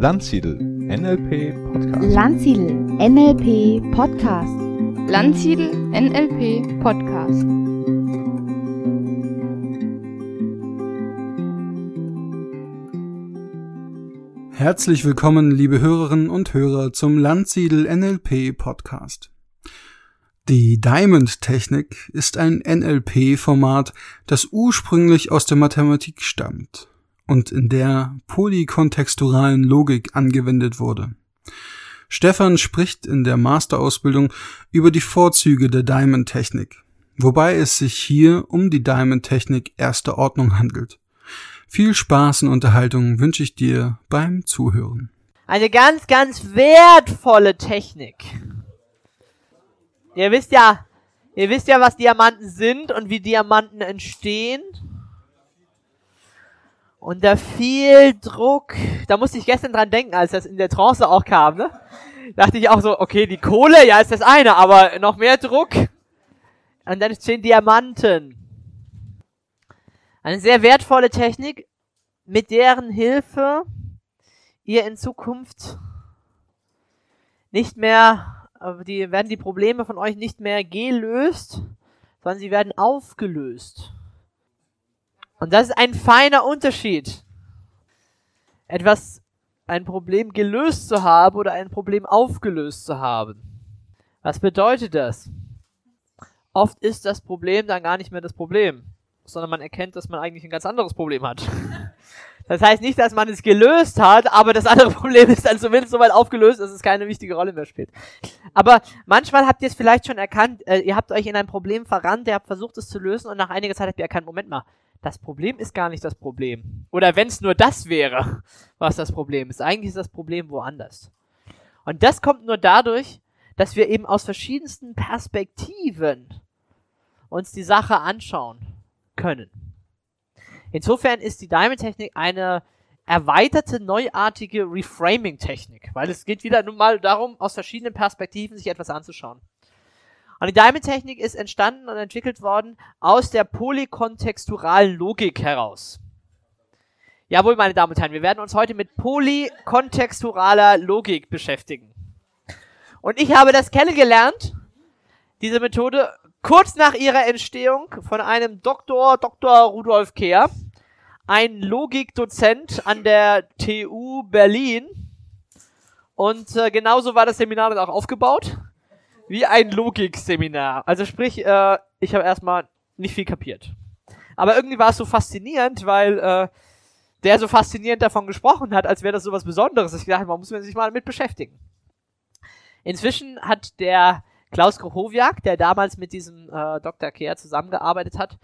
Landsiedel NLP Podcast. Landsiedel NLP Podcast. Landsiedel NLP Podcast. Herzlich willkommen, liebe Hörerinnen und Hörer, zum Landsiedel NLP Podcast. Die Diamond-Technik ist ein NLP-Format, das ursprünglich aus der Mathematik stammt und in der polykontexturalen Logik angewendet wurde. Stefan spricht in der Masterausbildung über die Vorzüge der Diamond-Technik, wobei es sich hier um die Diamond-Technik erster Ordnung handelt. Viel Spaß und Unterhaltung wünsche ich dir beim Zuhören. Eine ganz, ganz wertvolle Technik. Ihr wisst ja, ihr wisst ja, was Diamanten sind und wie Diamanten entstehen. Unter viel Druck, da musste ich gestern dran denken, als das in der Trance auch kam, ne? Dachte ich auch so, okay, die Kohle, ja, ist das eine, aber noch mehr Druck. Und dann stehen Diamanten. Eine sehr wertvolle Technik, mit deren Hilfe ihr in Zukunft nicht mehr aber die werden die Probleme von euch nicht mehr gelöst, sondern sie werden aufgelöst. Und das ist ein feiner Unterschied. Etwas, ein Problem gelöst zu haben oder ein Problem aufgelöst zu haben. Was bedeutet das? Oft ist das Problem dann gar nicht mehr das Problem, sondern man erkennt, dass man eigentlich ein ganz anderes Problem hat. Das heißt nicht, dass man es gelöst hat, aber das andere Problem ist dann zumindest soweit aufgelöst, dass es keine wichtige Rolle mehr spielt. Aber manchmal habt ihr es vielleicht schon erkannt, äh, ihr habt euch in ein Problem verrannt, ihr habt versucht es zu lösen und nach einiger Zeit habt ihr erkannt, Moment mal, das Problem ist gar nicht das Problem. Oder wenn es nur das wäre, was das Problem ist. Eigentlich ist das Problem woanders. Und das kommt nur dadurch, dass wir eben aus verschiedensten Perspektiven uns die Sache anschauen können. Insofern ist die Diamond-Technik eine erweiterte, neuartige Reframing-Technik, weil es geht wieder nun mal darum, aus verschiedenen Perspektiven sich etwas anzuschauen. Und die Diamond-Technik ist entstanden und entwickelt worden aus der polykontexturalen Logik heraus. Jawohl, meine Damen und Herren, wir werden uns heute mit polykontexturaler Logik beschäftigen. Und ich habe das kennengelernt, diese Methode, kurz nach ihrer Entstehung von einem Doktor, Dr. Rudolf Kehr, ein Logikdozent an der TU Berlin. Und äh, genauso war das Seminar dann auch aufgebaut. Wie ein Logikseminar. Also sprich, äh, ich habe erstmal nicht viel kapiert. Aber irgendwie war es so faszinierend, weil äh, der so faszinierend davon gesprochen hat, als wäre das so was Besonderes. Ich dachte, man muss sich mal damit beschäftigen. Inzwischen hat der Klaus Krochowiak, der damals mit diesem äh, Dr. Kehr zusammengearbeitet hat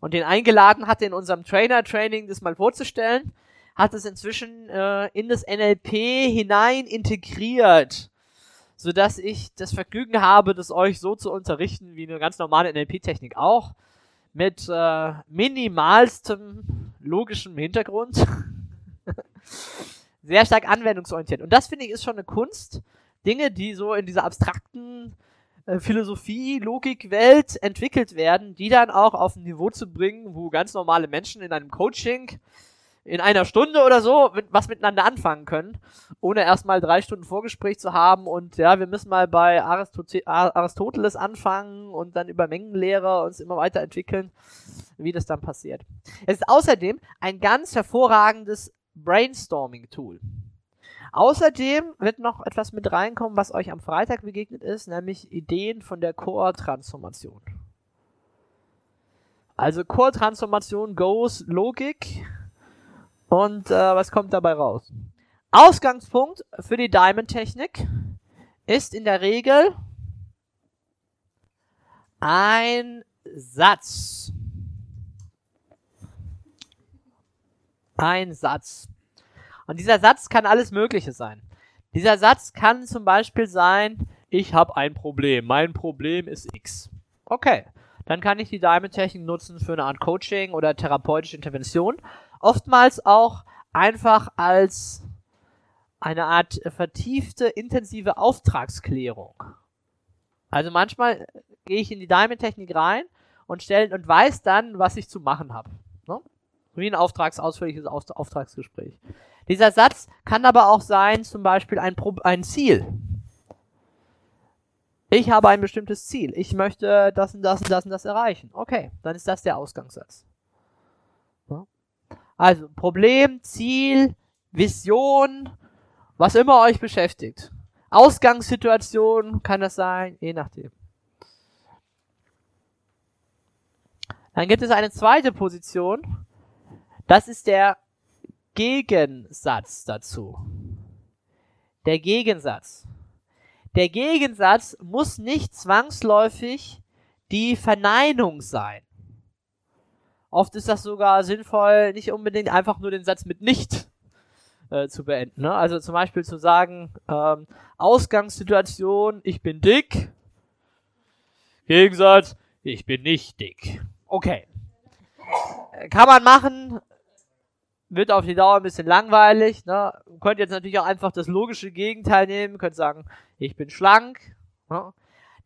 und den eingeladen hatte, in unserem Trainer-Training das mal vorzustellen, hat es inzwischen äh, in das NLP hinein integriert, sodass ich das Vergnügen habe, das euch so zu unterrichten wie eine ganz normale NLP-Technik auch, mit äh, minimalstem logischem Hintergrund. Sehr stark anwendungsorientiert. Und das finde ich ist schon eine Kunst. Dinge, die so in dieser abstrakten äh, Philosophie, Logik, Welt entwickelt werden, die dann auch auf ein Niveau zu bringen, wo ganz normale Menschen in einem Coaching in einer Stunde oder so was miteinander anfangen können, ohne erstmal drei Stunden Vorgespräch zu haben und ja, wir müssen mal bei Aristote Aristoteles anfangen und dann über Mengenlehre uns immer weiterentwickeln, wie das dann passiert. Es ist außerdem ein ganz hervorragendes Brainstorming-Tool. Außerdem wird noch etwas mit reinkommen, was euch am Freitag begegnet ist, nämlich Ideen von der Core-Transformation. Also Core-Transformation goes Logik und äh, was kommt dabei raus? Ausgangspunkt für die Diamond-Technik ist in der Regel ein Satz. Ein Satz. Und dieser Satz kann alles Mögliche sein. Dieser Satz kann zum Beispiel sein, ich habe ein Problem, mein Problem ist X. Okay, dann kann ich die Diamond-Technik nutzen für eine Art Coaching oder therapeutische Intervention. Oftmals auch einfach als eine Art vertiefte, intensive Auftragsklärung. Also manchmal gehe ich in die Diamond-Technik rein und stelle und weiß dann, was ich zu machen habe. Ne? Wie ein Auftrags ausführliches Aus Auftragsgespräch. Dieser Satz kann aber auch sein, zum Beispiel ein, ein Ziel. Ich habe ein bestimmtes Ziel. Ich möchte das und das und das und das erreichen. Okay, dann ist das der Ausgangssatz. Also Problem, Ziel, Vision, was immer euch beschäftigt. Ausgangssituation kann das sein, je nachdem. Dann gibt es eine zweite Position. Das ist der Gegensatz dazu. Der Gegensatz. Der Gegensatz muss nicht zwangsläufig die Verneinung sein. Oft ist das sogar sinnvoll, nicht unbedingt einfach nur den Satz mit nicht äh, zu beenden. Ne? Also zum Beispiel zu sagen, ähm, Ausgangssituation, ich bin dick. Gegensatz, ich bin nicht dick. Okay. Äh, kann man machen, wird auf die Dauer ein bisschen langweilig. Ne? Könnt jetzt natürlich auch einfach das logische Gegenteil nehmen, könnt sagen, ich bin schlank. Ne?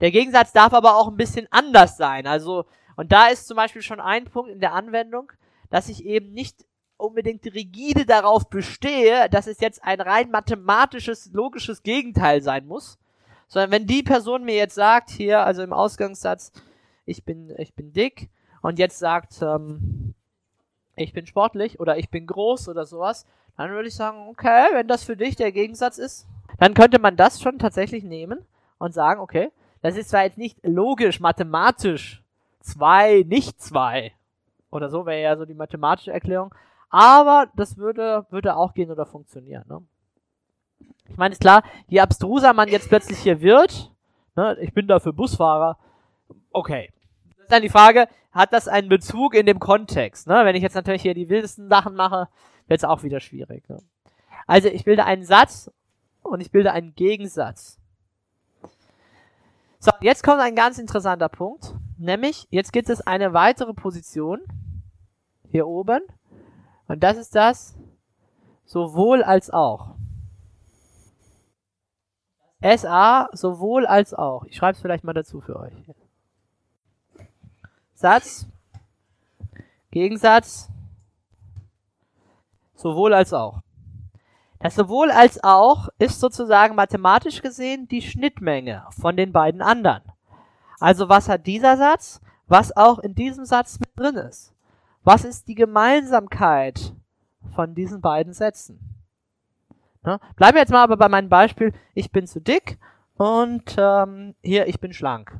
Der Gegensatz darf aber auch ein bisschen anders sein. Also, und da ist zum Beispiel schon ein Punkt in der Anwendung, dass ich eben nicht unbedingt rigide darauf bestehe, dass es jetzt ein rein mathematisches, logisches Gegenteil sein muss. Sondern wenn die Person mir jetzt sagt, hier, also im Ausgangssatz, ich bin, ich bin dick, und jetzt sagt, ähm, ich bin sportlich oder ich bin groß oder sowas, dann würde ich sagen, okay, wenn das für dich der Gegensatz ist, dann könnte man das schon tatsächlich nehmen und sagen, okay, das ist zwar jetzt nicht logisch, mathematisch, zwei, nicht zwei, oder so wäre ja so die mathematische Erklärung, aber das würde, würde auch gehen oder funktionieren. Ne? Ich meine, ist klar, je abstruser man jetzt plötzlich hier wird, ne, ich bin dafür Busfahrer, okay. Dann die Frage, hat das einen Bezug in dem Kontext. Ne? Wenn ich jetzt natürlich hier die wildesten Sachen mache, wird es auch wieder schwierig. Ne? Also ich bilde einen Satz und ich bilde einen Gegensatz. So, jetzt kommt ein ganz interessanter Punkt, nämlich jetzt gibt es eine weitere Position hier oben und das ist das sowohl als auch. SA sowohl als auch. Ich schreibe es vielleicht mal dazu für euch. Satz, Gegensatz, sowohl als auch. Das sowohl als auch ist sozusagen mathematisch gesehen die Schnittmenge von den beiden anderen. Also was hat dieser Satz, was auch in diesem Satz mit drin ist? Was ist die Gemeinsamkeit von diesen beiden Sätzen? Ne? Bleiben wir jetzt mal aber bei meinem Beispiel, ich bin zu dick und ähm, hier, ich bin schlank.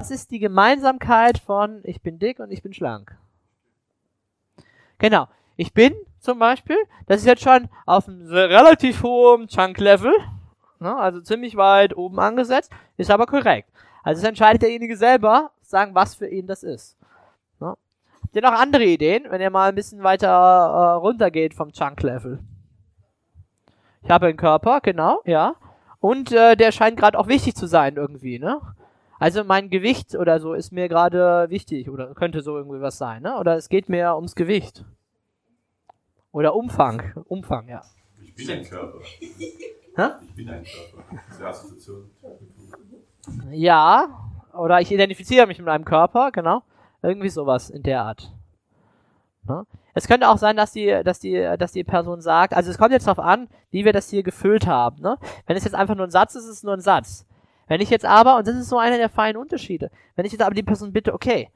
Was ist die Gemeinsamkeit von ich bin dick und ich bin schlank? Genau. Ich bin zum Beispiel, das ist jetzt schon auf einem relativ hohen Chunk-Level, ne, also ziemlich weit oben angesetzt, ist aber korrekt. Also es entscheidet derjenige selber, sagen, was für ihn das ist. Ne. Habt ihr noch andere Ideen, wenn ihr mal ein bisschen weiter äh, runter geht vom Chunk-Level? Ich habe einen Körper, genau, ja. Und äh, der scheint gerade auch wichtig zu sein irgendwie, ne? Also mein Gewicht oder so ist mir gerade wichtig oder könnte so irgendwie was sein, ne? Oder es geht mir ums Gewicht. Oder Umfang. Umfang, ja. Ich bin ein Körper. Hä? Ich bin ein Körper. Das ist die Assoziation. Ja. Oder ich identifiziere mich mit einem Körper, genau. Irgendwie sowas in der Art. Ne? Es könnte auch sein, dass die, dass die, dass die Person sagt, also es kommt jetzt darauf an, wie wir das hier gefüllt haben. Ne? Wenn es jetzt einfach nur ein Satz ist, ist es nur ein Satz. Wenn ich jetzt aber, und das ist so einer der feinen Unterschiede, wenn ich jetzt aber die Person bitte, okay,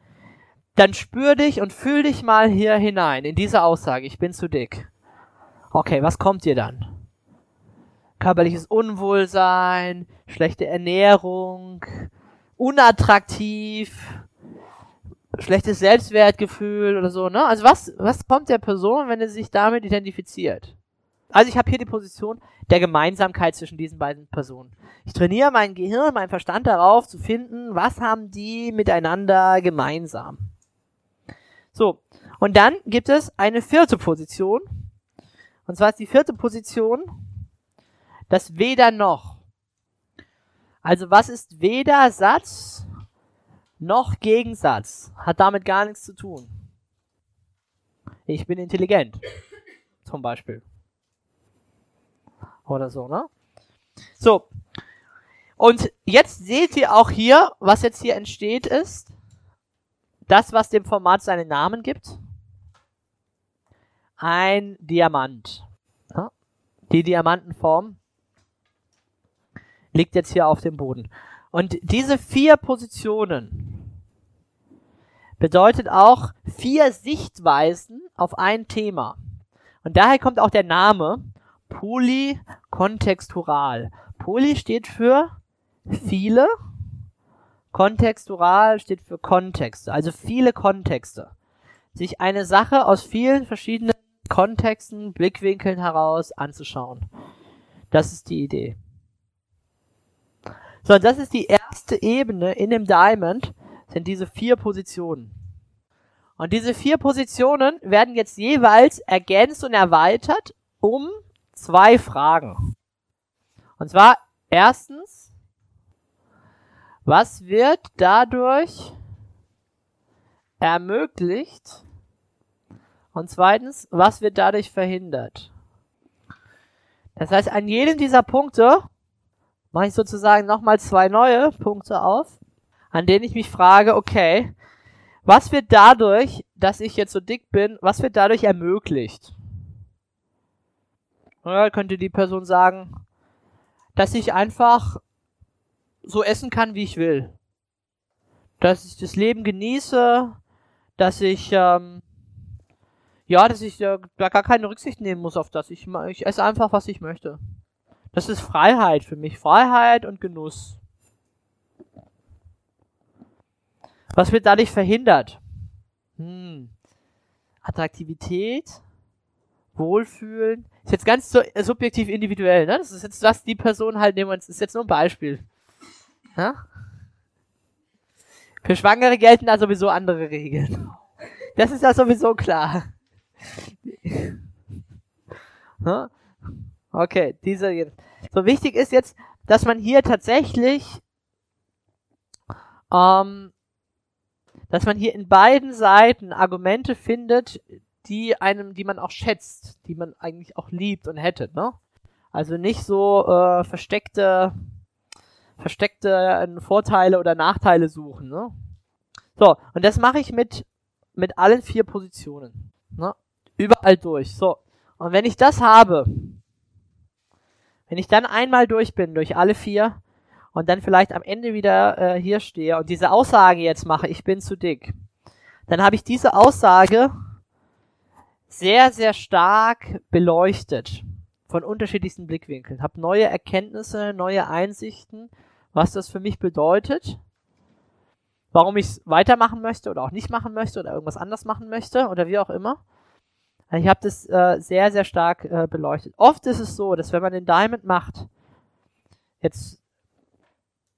dann spür dich und fühl dich mal hier hinein, in diese Aussage, ich bin zu dick. Okay, was kommt dir dann? Körperliches Unwohlsein, schlechte Ernährung, unattraktiv, schlechtes Selbstwertgefühl oder so, ne? Also was, was kommt der Person, wenn er sich damit identifiziert? Also ich habe hier die Position der Gemeinsamkeit zwischen diesen beiden Personen. Ich trainiere mein Gehirn, mein Verstand darauf zu finden, was haben die miteinander gemeinsam. So, und dann gibt es eine vierte Position. Und zwar ist die vierte Position das weder noch. Also was ist weder Satz noch Gegensatz? Hat damit gar nichts zu tun. Ich bin intelligent. Zum Beispiel. Oder so, ne? So. Und jetzt seht ihr auch hier, was jetzt hier entsteht, ist das, was dem Format seinen Namen gibt. ein Diamant. Ja? Die Diamantenform liegt jetzt hier auf dem Boden. Und diese vier Positionen bedeutet auch vier Sichtweisen auf ein Thema. Und daher kommt auch der Name polykontextural. Poly steht für viele, kontextural steht für Kontexte, also viele Kontexte. Sich eine Sache aus vielen verschiedenen Kontexten, Blickwinkeln heraus anzuschauen. Das ist die Idee. So, das ist die erste Ebene in dem Diamond, sind diese vier Positionen. Und diese vier Positionen werden jetzt jeweils ergänzt und erweitert um zwei Fragen. Und zwar erstens, was wird dadurch ermöglicht? Und zweitens, was wird dadurch verhindert? Das heißt, an jedem dieser Punkte mache ich sozusagen nochmal zwei neue Punkte auf, an denen ich mich frage, okay, was wird dadurch, dass ich jetzt so dick bin, was wird dadurch ermöglicht? Oder könnte die Person sagen, dass ich einfach so essen kann, wie ich will. Dass ich das Leben genieße, dass ich, ähm, ja, dass ich äh, da gar keine Rücksicht nehmen muss auf das. Ich, ich esse einfach, was ich möchte. Das ist Freiheit für mich. Freiheit und Genuss. Was wird dadurch verhindert? Hm. Attraktivität, Wohlfühlen. Ist jetzt ganz so äh, subjektiv individuell, ne? Das ist jetzt, was die Person halt nehmen. Das ist jetzt nur ein Beispiel. Ja? Für Schwangere gelten da sowieso andere Regeln. Das ist ja sowieso klar. Okay, diese. So wichtig ist jetzt, dass man hier tatsächlich, ähm, dass man hier in beiden Seiten Argumente findet, die einem, die man auch schätzt, die man eigentlich auch liebt und hätte, ne? Also nicht so äh, versteckte, versteckte äh, Vorteile oder Nachteile suchen, ne? So, und das mache ich mit, mit allen vier Positionen. Ne? Überall durch. So. Und wenn ich das habe, wenn ich dann einmal durch bin, durch alle vier, und dann vielleicht am Ende wieder äh, hier stehe und diese Aussage jetzt mache, ich bin zu dick, dann habe ich diese Aussage sehr, sehr stark beleuchtet von unterschiedlichsten Blickwinkeln, habe neue Erkenntnisse, neue Einsichten, was das für mich bedeutet, warum ich es weitermachen möchte oder auch nicht machen möchte oder irgendwas anders machen möchte oder wie auch immer. Ich habe das äh, sehr, sehr stark äh, beleuchtet. Oft ist es so, dass wenn man den Diamond macht, jetzt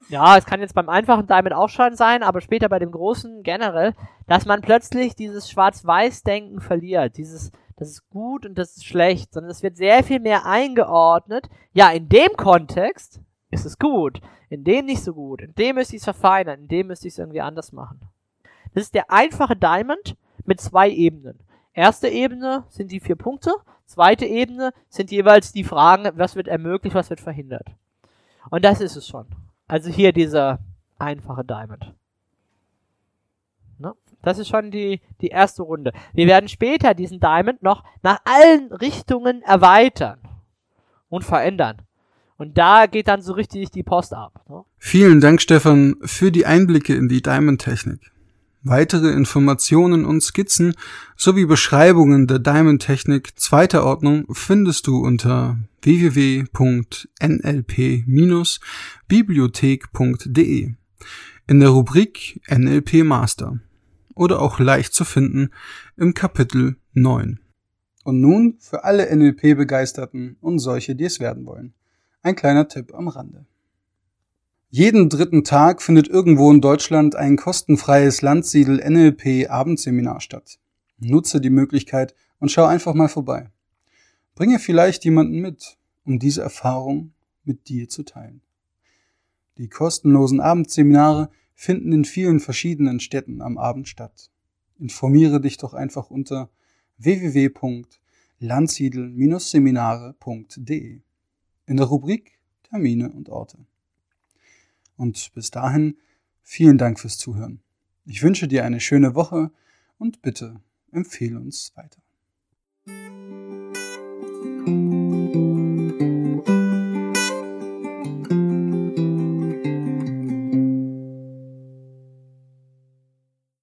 ja, es kann jetzt beim einfachen Diamond auch schon sein, aber später bei dem großen generell, dass man plötzlich dieses Schwarz-Weiß-Denken verliert. Dieses, das ist gut und das ist schlecht, sondern es wird sehr viel mehr eingeordnet. Ja, in dem Kontext ist es gut, in dem nicht so gut, in dem müsste ich es verfeinern, in dem müsste ich es irgendwie anders machen. Das ist der einfache Diamond mit zwei Ebenen. Erste Ebene sind die vier Punkte, zweite Ebene sind jeweils die Fragen, was wird ermöglicht, was wird verhindert. Und das ist es schon. Also hier dieser einfache Diamond. Ne? Das ist schon die, die erste Runde. Wir werden später diesen Diamond noch nach allen Richtungen erweitern und verändern. Und da geht dann so richtig die Post ab. Ne? Vielen Dank, Stefan, für die Einblicke in die Diamond-Technik. Weitere Informationen und Skizzen sowie Beschreibungen der Diamond-Technik zweiter Ordnung findest du unter www.nlp-bibliothek.de in der Rubrik NLP Master oder auch leicht zu finden im Kapitel 9. Und nun für alle NLP-Begeisterten und solche, die es werden wollen. Ein kleiner Tipp am Rande. Jeden dritten Tag findet irgendwo in Deutschland ein kostenfreies Landsiedel NLP Abendseminar statt. Nutze die Möglichkeit und schau einfach mal vorbei. Bringe vielleicht jemanden mit, um diese Erfahrung mit dir zu teilen. Die kostenlosen Abendseminare finden in vielen verschiedenen Städten am Abend statt. Informiere dich doch einfach unter www.landsiedel-seminare.de in der Rubrik Termine und Orte. Und bis dahin vielen Dank fürs Zuhören. Ich wünsche dir eine schöne Woche und bitte empfehle uns weiter.